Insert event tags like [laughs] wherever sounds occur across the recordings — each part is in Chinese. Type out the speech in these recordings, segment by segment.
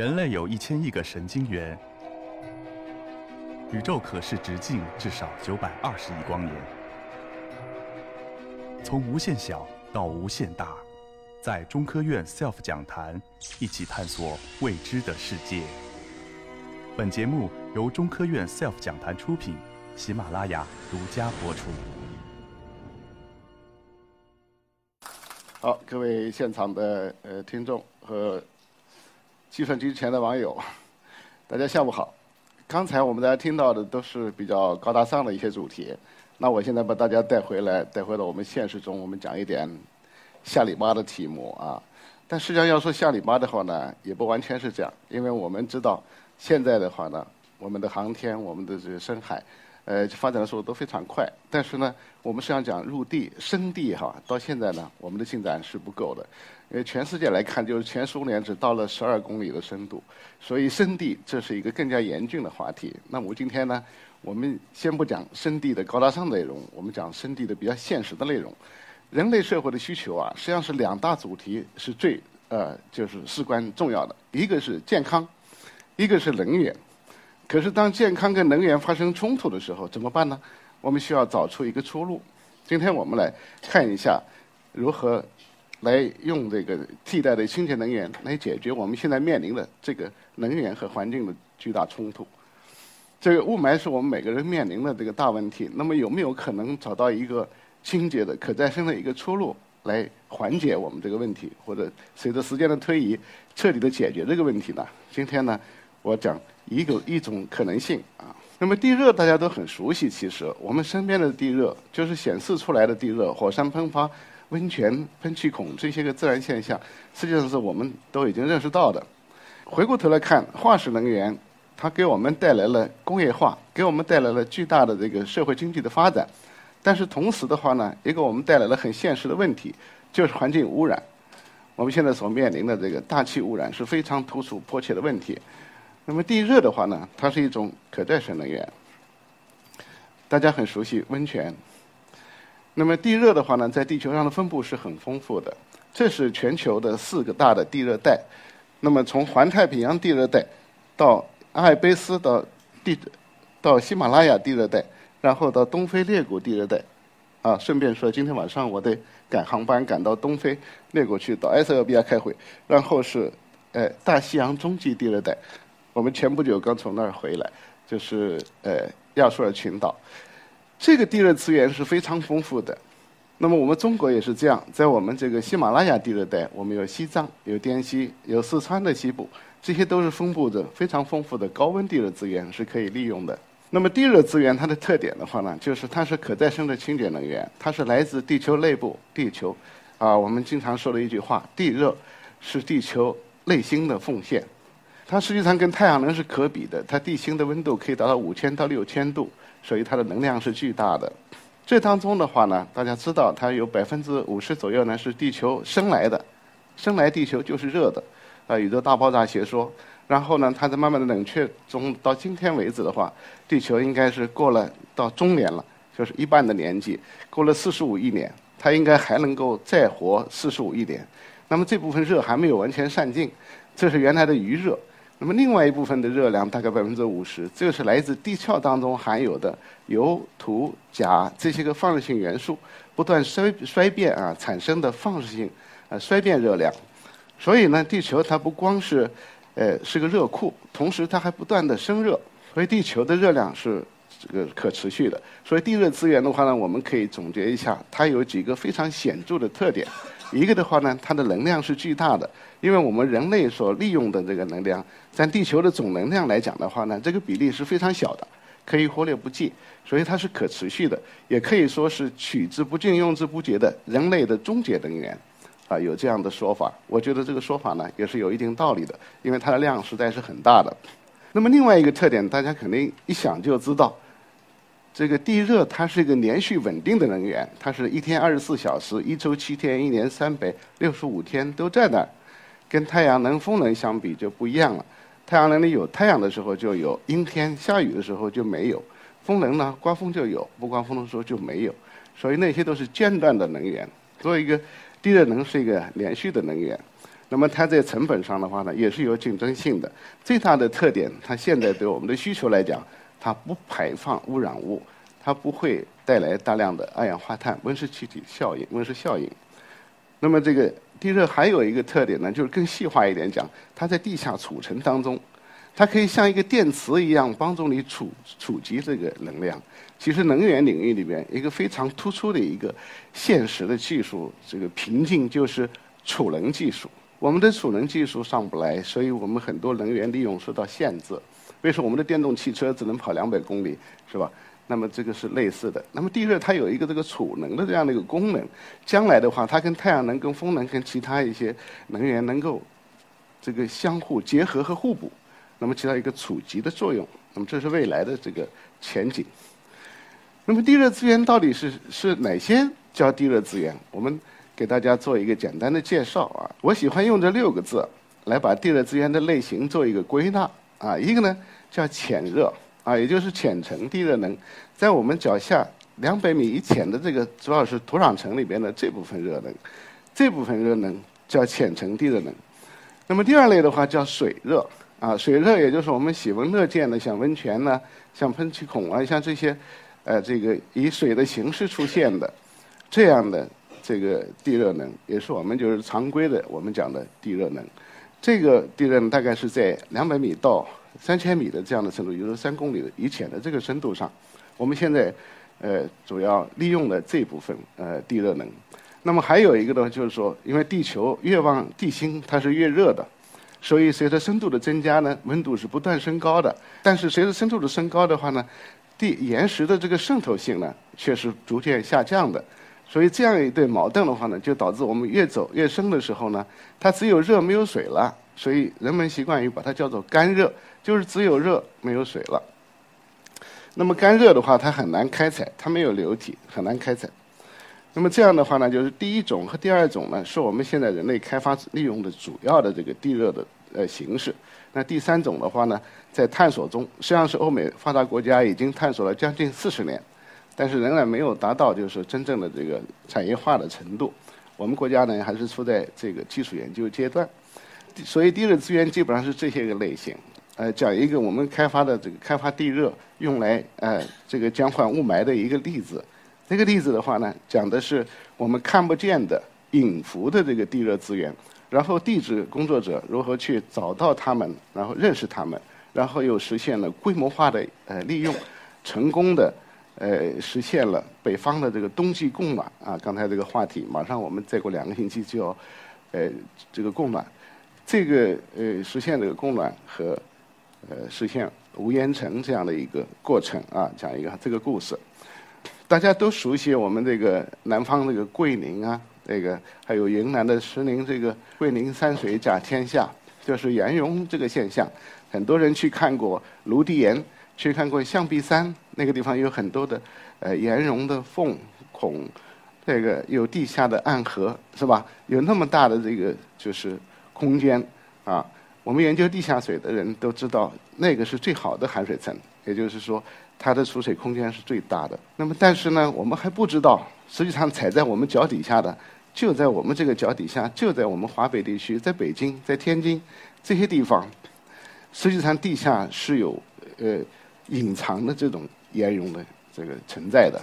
人类有一千亿个神经元，宇宙可视直径至少九百二十亿光年。从无限小到无限大，在中科院 SELF 讲坛一起探索未知的世界。本节目由中科院 SELF 讲坛出品，喜马拉雅独家播出。好，各位现场的呃听众和计算机前的网友，[laughs] 大家下午好。刚才我们大家听到的都是比较高大上的一些主题，那我现在把大家带回来，带回到我们现实中，我们讲一点下里巴的题目啊。但实际上要说下里巴的话呢，也不完全是这样，因为我们知道现在的话呢，我们的航天，我们的这个深海。呃，发展的速度都非常快，但是呢，我们实际上讲入地深地哈，到现在呢，我们的进展是不够的。因为全世界来看，就是前苏联只到了十二公里的深度，所以深地这是一个更加严峻的话题。那么今天呢，我们先不讲深地的高大上内容，我们讲深地的比较现实的内容。人类社会的需求啊，实际上是两大主题是最呃，就是事关重要的，一个是健康，一个是能源。可是，当健康跟能源发生冲突的时候，怎么办呢？我们需要找出一个出路。今天我们来看一下，如何来用这个替代的清洁能源来解决我们现在面临的这个能源和环境的巨大冲突。这个雾霾是我们每个人面临的这个大问题。那么，有没有可能找到一个清洁的、可再生的一个出路来缓解我们这个问题，或者随着时间的推移，彻底的解决这个问题呢？今天呢，我讲。一个一种可能性啊，那么地热大家都很熟悉。其实我们身边的地热就是显示出来的地热，火山喷发、温泉、喷气孔这些个自然现象，实际上是我们都已经认识到的。回过头来看，化石能源它给我们带来了工业化，给我们带来了巨大的这个社会经济的发展。但是同时的话呢，也给我们带来了很现实的问题，就是环境污染。我们现在所面临的这个大气污染是非常突出、迫切的问题。那么地热的话呢，它是一种可再生能源。大家很熟悉温泉。那么地热的话呢，在地球上的分布是很丰富的。这是全球的四个大的地热带。那么从环太平洋地热带到阿尔卑斯到地到喜马拉雅地热带，然后到东非裂谷地热带。啊，顺便说，今天晚上我得赶航班赶到东非裂谷去，到埃塞俄比亚开会。然后是呃大西洋中继地热带。我们前不久刚从那儿回来，就是呃亚速尔群岛，这个地热资源是非常丰富的。那么我们中国也是这样，在我们这个喜马拉雅地热带，我们有西藏、有滇西、有四川的西部，这些都是分布着非常丰富的高温地热资源是可以利用的。那么地热资源它的特点的话呢，就是它是可再生的清洁能源，它是来自地球内部，地球啊，我们经常说的一句话，地热是地球内心的奉献。它实际上跟太阳能是可比的，它地心的温度可以达到五千到六千度，所以它的能量是巨大的。这当中的话呢，大家知道它有百分之五十左右呢是地球生来的，生来地球就是热的，啊，宇宙大爆炸学说。然后呢，它在慢慢的冷却中，到今天为止的话，地球应该是过了到中年了，就是一半的年纪，过了四十五亿年，它应该还能够再活四十五亿年。那么这部分热还没有完全散尽，这是原来的余热。那么另外一部分的热量大概百分之五十，这个是来自地壳当中含有的铀、土、钾这些个放射性元素不断衰衰变啊产生的放射性呃衰变热量。所以呢，地球它不光是呃是个热库，同时它还不断的生热。所以地球的热量是这个可持续的。所以地热资源的话呢，我们可以总结一下，它有几个非常显著的特点。一个的话呢，它的能量是巨大的，因为我们人类所利用的这个能量，占地球的总能量来讲的话呢，这个比例是非常小的，可以忽略不计，所以它是可持续的，也可以说是取之不尽、用之不竭的人类的终结能源，啊，有这样的说法。我觉得这个说法呢，也是有一定道理的，因为它的量实在是很大的。那么另外一个特点，大家肯定一想就知道。这个地热它是一个连续稳定的能源，它是一天二十四小时，一周七天，一年三百六十五天都在那儿。跟太阳能、风能相比就不一样了。太阳能里有太阳的时候就有，阴天下雨的时候就没有；风能呢，刮风就有，不刮风的时候就没有。所以那些都是间断的能源。作为一个地热能是一个连续的能源。那么它在成本上的话呢，也是有竞争性的。最大的特点，它现在对我们的需求来讲，它不排放污染物，它不会带来大量的二氧化碳、温室气体效应、温室效应。那么这个地热还有一个特点呢，就是更细化一点讲，它在地下储存当中，它可以像一个电池一样帮助你储储集这个能量。其实能源领域里边一个非常突出的一个现实的技术这个瓶颈就是储能技术。我们的储能技术上不来，所以我们很多能源利用受到限制。为什么我们的电动汽车只能跑两百公里，是吧？那么这个是类似的。那么地热它有一个这个储能的这样的一个功能，将来的话，它跟太阳能、跟风能、跟其他一些能源能够这个相互结合和互补，那么起到一个储集的作用。那么这是未来的这个前景。那么地热资源到底是是哪些叫地热资源？我们。给大家做一个简单的介绍啊，我喜欢用这六个字来把地热资源的类型做一个归纳啊。一个呢叫浅热啊，也就是浅层地热能，在我们脚下两百米以浅的这个主要是土壤层里边的这部分热能，这部分热能叫浅层地热能。那么第二类的话叫水热啊，水热也就是我们喜闻乐见的像温泉呢、像喷气孔啊、像这些呃这个以水的形式出现的这样的。这个地热能也是我们就是常规的我们讲的地热能，这个地热能大概是在两百米到三千米的这样的深度，也就是三公里以浅的这个深度上，我们现在呃主要利用了这部分呃地热能。那么还有一个呢，就是说，因为地球越往地心它是越热的，所以随着深度的增加呢，温度是不断升高的。但是随着深度的升高的话呢，地岩石的这个渗透性呢却是逐渐下降的。所以这样一对矛盾的话呢，就导致我们越走越深的时候呢，它只有热没有水了。所以人们习惯于把它叫做干热，就是只有热没有水了。那么干热的话，它很难开采，它没有流体，很难开采。那么这样的话呢，就是第一种和第二种呢，是我们现在人类开发利用的主要的这个地热的呃形式。那第三种的话呢，在探索中，实际上是欧美发达国家已经探索了将近四十年。但是仍然没有达到就是真正的这个产业化的程度，我们国家呢还是处在这个技术研究阶段，所以地热资源基本上是这些个类型。呃，讲一个我们开发的这个开发地热用来呃这个减缓雾霾的一个例子。这个例子的话呢，讲的是我们看不见的隐伏的这个地热资源，然后地质工作者如何去找到它们，然后认识它们，然后又实现了规模化的呃利用，成功的。呃，实现了北方的这个冬季供暖啊！刚才这个话题，马上我们再过两个星期就要，呃，这个供暖，这个呃实现这个供暖和呃实现无烟城这样的一个过程啊，讲一个这个故事。大家都熟悉我们这个南方这个桂林啊，这个还有云南的石林，这个桂林山水甲天下，就是岩溶这个现象。很多人去看过卢地岩。去看过象鼻山那个地方有很多的呃岩溶的缝孔，这个有地下的暗河是吧？有那么大的这个就是空间啊。我们研究地下水的人都知道，那个是最好的含水层，也就是说它的储水空间是最大的。那么但是呢，我们还不知道，实际上踩在我们脚底下的就在我们这个脚底下，就在我们华北地区，在北京、在天津这些地方，实际上地下是有呃。隐藏的这种岩溶的这个存在的，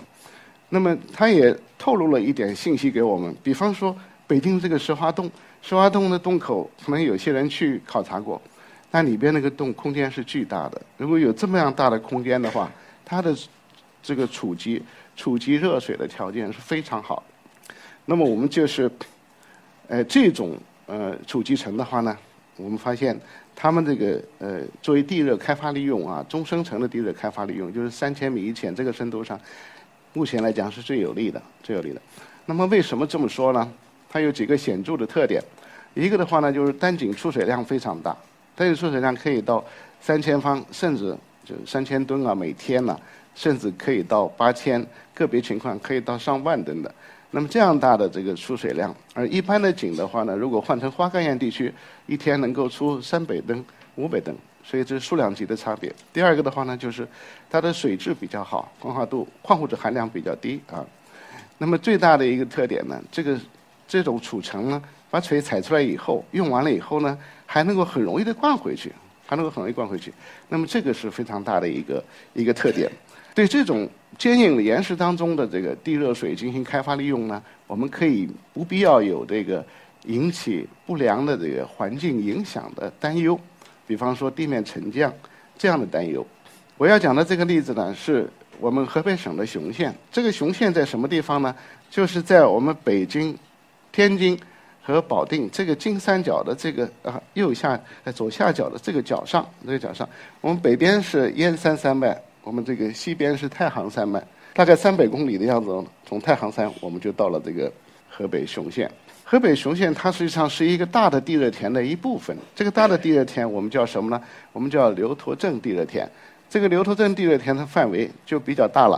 那么它也透露了一点信息给我们，比方说北京这个石花洞，石花洞的洞口可能有些人去考察过，那里边那个洞空间是巨大的。如果有这么样大的空间的话，它的这个储积储积热水的条件是非常好。那么我们就是，呃，这种呃储积层的话呢，我们发现。他们这个呃，作为地热开发利用啊，中深层的地热开发利用，就是三千米以浅这个深度上，目前来讲是最有利的，最有利的。那么为什么这么说呢？它有几个显著的特点。一个的话呢，就是单井出水量非常大，单井出水量可以到三千方，甚至就三千吨啊，每天呢，甚至可以到八千，个别情况可以到上万吨的。那么这样大的这个出水量，而一般的井的话呢，如果换成花岗岩地区，一天能够出三百吨、五百吨，所以这是数量级的差别。第二个的话呢，就是它的水质比较好，矿化度、矿物质含量比较低啊。那么最大的一个特点呢，这个这种储存呢，把水采出来以后，用完了以后呢，还能够很容易的灌回去，还能够很容易灌回去。那么这个是非常大的一个一个特点。对这种坚硬的岩石当中的这个地热水进行开发利用呢，我们可以不必要有这个引起不良的这个环境影响的担忧，比方说地面沉降这样的担忧。我要讲的这个例子呢，是我们河北省的雄县。这个雄县在什么地方呢？就是在我们北京、天津和保定这个金三角的这个啊右下呃左下角的这个角上，这个角上，我们北边是燕山山脉。我们这个西边是太行山脉，大概三百公里的样子，从太行山我们就到了这个河北雄县。河北雄县它实际上是一个大的地热田的一部分。这个大的地热田我们叫什么呢？我们叫刘坨镇地热田。这个刘坨镇地热田的范围就比较大了。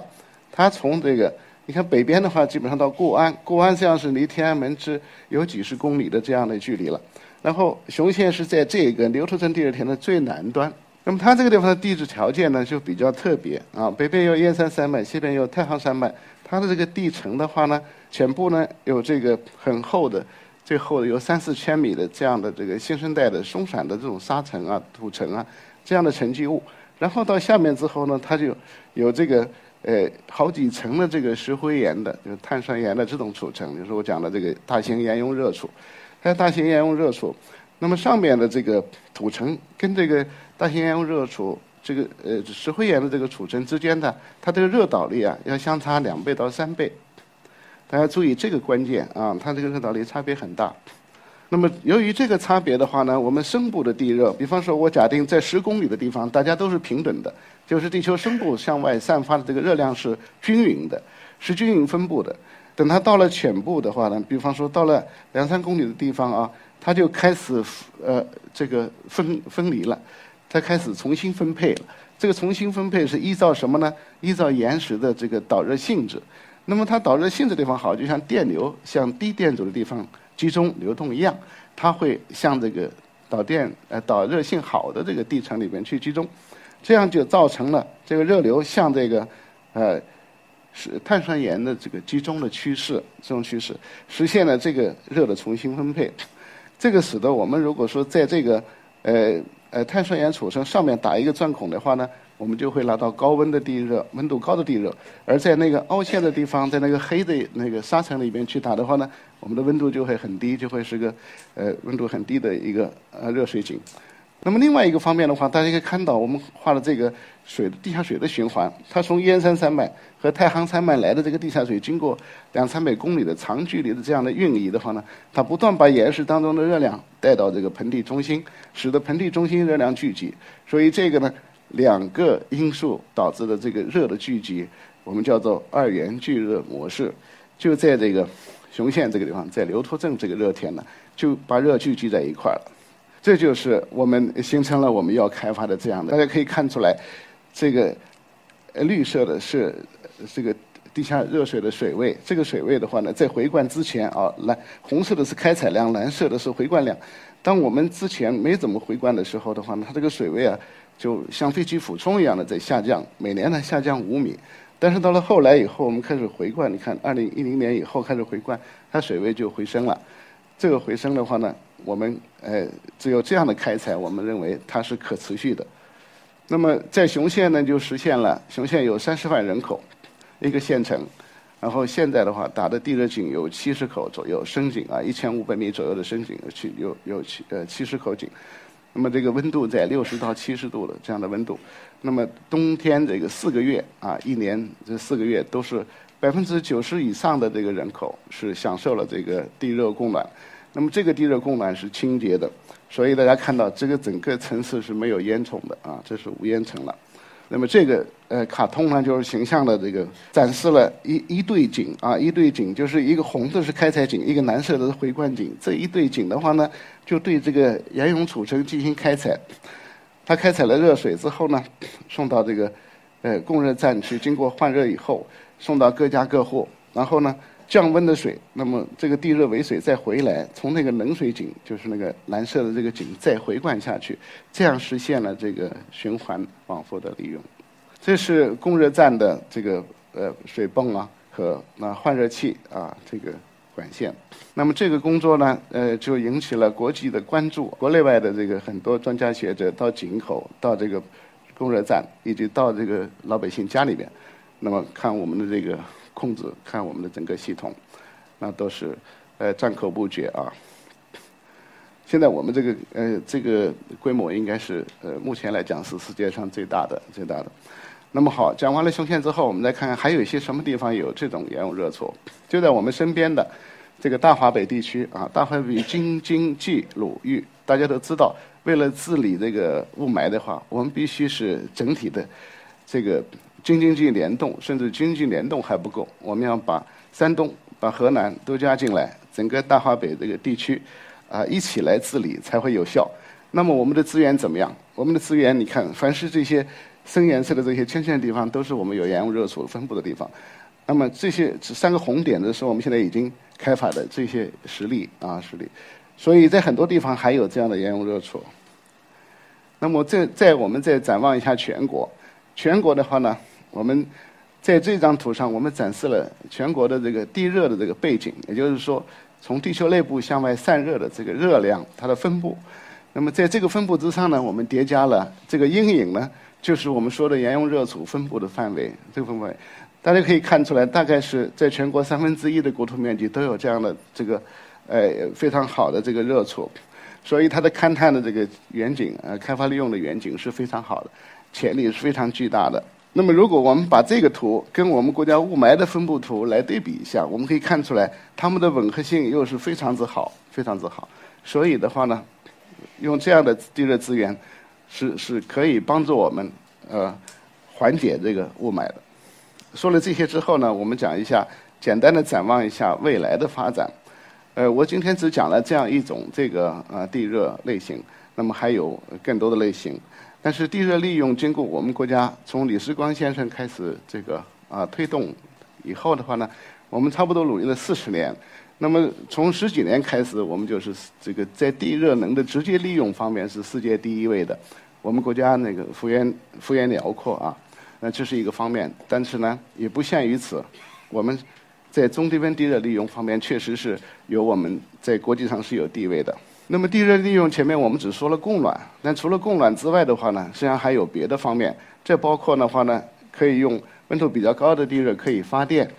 它从这个你看北边的话，基本上到固安，固安这样是离天安门只有几十公里的这样的距离了。然后雄县是在这个刘坨镇地热田的最南端。那么它这个地方的地质条件呢，就比较特别啊，北边有燕山山脉，西边有太行山脉。它的这个地层的话呢，全部呢有这个很厚的，最厚的有三四千米的这样的这个新生代的松散的这种沙层啊、土层啊这样的沉积物。然后到下面之后呢，它就有这个呃好几层的这个石灰岩的、就是碳酸盐的这种储层，就是我讲的这个大型岩溶热储。还有大型岩溶热储，那么上面的这个土层跟这个大型岩溶热储这个呃石灰岩的这个储层之间的，它这个热导力啊要相差两倍到三倍，大家注意这个关键啊，它这个热导力差别很大。那么由于这个差别的话呢，我们深部的地热，比方说我假定在十公里的地方，大家都是平等的，就是地球深部向外散发的这个热量是均匀的，是均匀分布的。等它到了浅部的话呢，比方说到了两三公里的地方啊，它就开始呃这个分分离了。它开始重新分配了。这个重新分配是依照什么呢？依照岩石的这个导热性质。那么它导热性质地方好，就像电流向低电阻的地方集中流动一样，它会向这个导电呃导热性好的这个地层里边去集中，这样就造成了这个热流向这个呃是碳酸盐的这个集中的趋势，这种趋势实现了这个热的重新分配。这个使得我们如果说在这个呃。呃，碳酸盐储存上面打一个钻孔的话呢，我们就会拿到高温的地热，温度高的地热；而在那个凹陷的地方，在那个黑的那个沙层里边去打的话呢，我们的温度就会很低，就会是个呃温度很低的一个呃热水井。那么另外一个方面的话，大家可以看到，我们画的这个水地下水的循环，它从燕山山脉和太行山脉来的这个地下水，经过两三百公里的长距离的这样的运移的话呢，它不断把岩石当中的热量带到这个盆地中心，使得盆地中心热量聚集。所以这个呢，两个因素导致的这个热的聚集，我们叫做二元聚热模式，就在 [laughs] 这个雄县这个地方，在刘坨镇这个热田呢，就把热聚集在一块了。这就是我们形成了我们要开发的这样的。大家可以看出来，这个绿色的是这个地下热水的水位。这个水位的话呢，在回灌之前啊，蓝红色的是开采量，蓝色的是回灌量。当我们之前没怎么回灌的时候的话呢，它这个水位啊，就像飞机俯冲一样的在下降，每年呢下降五米。但是到了后来以后，我们开始回灌，你看，二零一零年以后开始回灌，它水位就回升了。这个回升的话呢，我们呃只有这样的开采，我们认为它是可持续的。那么在雄县呢，就实现了雄县有三十万人口，一个县城，然后现在的话打的地热井有七十口左右，深井啊一千五百米左右的深井有七有有七呃七十口井。那么这个温度在六十到七十度的这样的温度，那么冬天这个四个月啊，一年这四个月都是。百分之九十以上的这个人口是享受了这个地热供暖，那么这个地热供暖是清洁的，所以大家看到这个整个城市是没有烟囱的啊，这是无烟城了。那么这个呃卡通呢，就是形象的这个展示了一一对井啊，一对井就是一个红的是开采井，一个蓝色的是回灌井。这一对井的话呢，就对这个岩溶储层进行开采，它开采了热水之后呢，送到这个呃供热站去，经过换热以后。送到各家各户，然后呢，降温的水，那么这个地热尾水再回来，从那个冷水井，就是那个蓝色的这个井再回灌下去，这样实现了这个循环往复的利用。这是供热站的这个呃水泵啊和那换热器啊这个管线。那么这个工作呢，呃，就引起了国际的关注，国内外的这个很多专家学者到井口、到这个供热站，以及到这个老百姓家里边，那么看我们的这个控制，看我们的整个系统，那都是呃赞口不绝啊。现在我们这个呃这个规模应该是呃目前来讲是世界上最大的最大的。那么好，讲完了雄县之后，我们再看看还有一些什么地方有这种盐用热错，就在我们身边的这个大华北地区啊，大华北京津冀鲁豫，大家都知道，为了治理这个雾霾的话，我们必须是整体的这个京津冀联动，甚至经济联动还不够，我们要把山东、把河南都加进来，整个大华北这个地区啊一起来治理才会有效。那么我们的资源怎么样？我们的资源，你看，凡是这些。深颜色的这些圈圈的地方，都是我们有盐用热储分布的地方。那么这些三个红点的是我们现在已经开发的这些实例啊实例。所以在很多地方还有这样的盐用热储。那么再在我们再展望一下全国，全国的话呢，我们在这张图上我们展示了全国的这个地热的这个背景，也就是说从地球内部向外散热的这个热量它的分布。那么在这个分布之上呢，我们叠加了这个阴影呢。就是我们说的盐用热储分布的范围，这个范围，大家可以看出来，大概是在全国三分之一的国土面积都有这样的这个，呃，非常好的这个热储，所以它的勘探的这个远景，呃，开发利用的远景是非常好的，潜力是非常巨大的。那么，如果我们把这个图跟我们国家雾霾的分布图来对比一下，我们可以看出来，它们的吻合性又是非常之好，非常之好。所以的话呢，用这样的地热资源。是是可以帮助我们呃缓解这个雾霾的。说了这些之后呢，我们讲一下简单的展望一下未来的发展。呃，我今天只讲了这样一种这个呃地热类型，那么还有更多的类型。但是地热利用经过我们国家从李世光先生开始这个啊推动以后的话呢，我们差不多努力了四十年。那么从十几年开始，我们就是这个在地热能的直接利用方面是世界第一位的。我们国家那个幅员幅员辽阔啊，那这是一个方面。但是呢，也不限于此，我们在中低温地热利用方面确实是有我们在国际上是有地位的。那么地热利用前面我们只说了供暖，但除了供暖之外的话呢，实际上还有别的方面。这包括的话呢，可以用温度比较高的地热可以发电，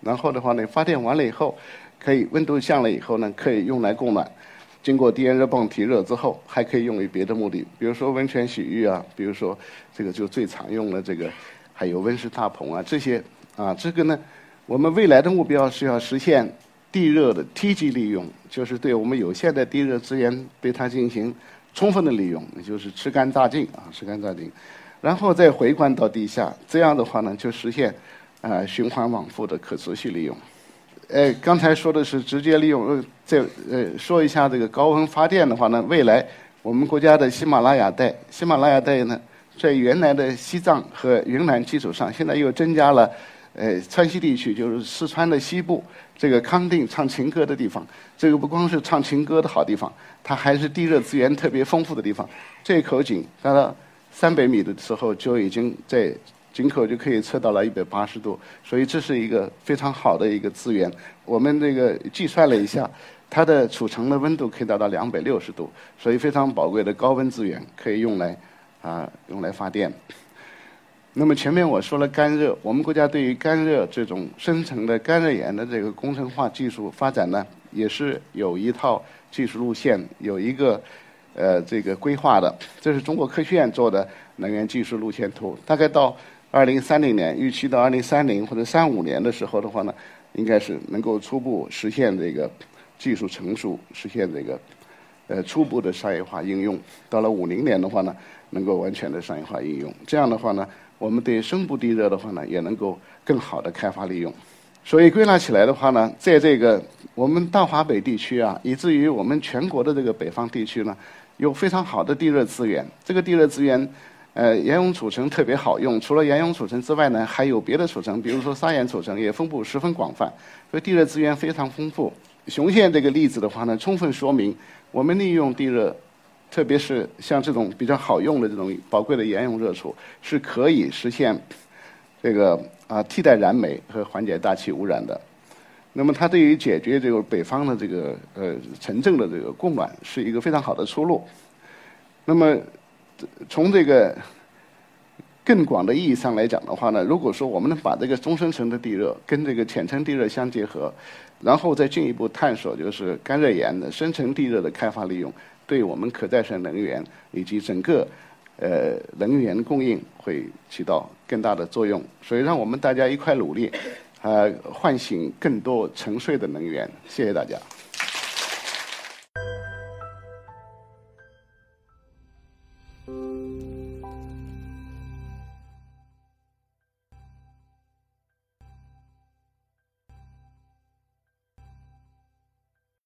然后的话呢，发电完了以后。可以温度降了以后呢，可以用来供暖。经过低压热泵提热之后，还可以用于别的目的，比如说温泉洗浴啊，比如说这个就最常用的这个，还有温室大棚啊这些啊。这个呢，我们未来的目标是要实现地热的梯级利用，就是对我们有限的地热资源对它进行充分的利用，也就是吃干榨尽啊，吃干榨尽，然后再回灌到地下。这样的话呢，就实现啊循环往复的可持续利用。呃，刚才说的是直接利用，呃，再呃说一下这个高温发电的话呢，未来我们国家的喜马拉雅带，喜马拉雅带呢，在原来的西藏和云南基础上，现在又增加了，呃，川西地区，就是四川的西部这个康定唱情歌的地方，这个不光是唱情歌的好地方，它还是地热资源特别丰富的地方。这口井达到三百米的时候就已经在。井口就可以测到了一百八十度，所以这是一个非常好的一个资源。我们这个计算了一下，它的储藏的温度可以达到两百六十度，所以非常宝贵的高温资源可以用来啊用来发电。那么前面我说了干热，我们国家对于干热这种深层的干热岩的这个工程化技术发展呢，也是有一套技术路线，有一个呃这个规划的。这是中国科学院做的能源技术路线图，大概到。二零三零年预期到二零三零或者三五年的时候的话呢，应该是能够初步实现这个技术成熟，实现这个呃初步的商业化应用。到了五零年的话呢，能够完全的商业化应用。这样的话呢，我们对深部地热的话呢，也能够更好的开发利用。所以归纳起来的话呢，在这个我们大华北地区啊，以至于我们全国的这个北方地区呢，有非常好的地热资源。这个地热资源。呃，岩溶储存特别好用。除了岩溶储存之外呢，还有别的储存，比如说砂岩储存也分布十分广泛，所以地热资源非常丰富。雄县这个例子的话呢，充分说明我们利用地热，特别是像这种比较好用的这种宝贵的盐用热储，是可以实现这个啊替代燃煤和缓解大气污染的。那么它对于解决这个北方的这个呃城镇的这个供暖是一个非常好的出路。那么从这个更广的意义上来讲的话呢，如果说我们能把这个中深层的地热跟这个浅层地热相结合，然后再进一步探索就是干热岩的深层地热的开发利用，对我们可再生能源以及整个呃能源供应会起到更大的作用。所以让我们大家一块努力。呃，唤醒更多沉睡的能源。谢谢大家。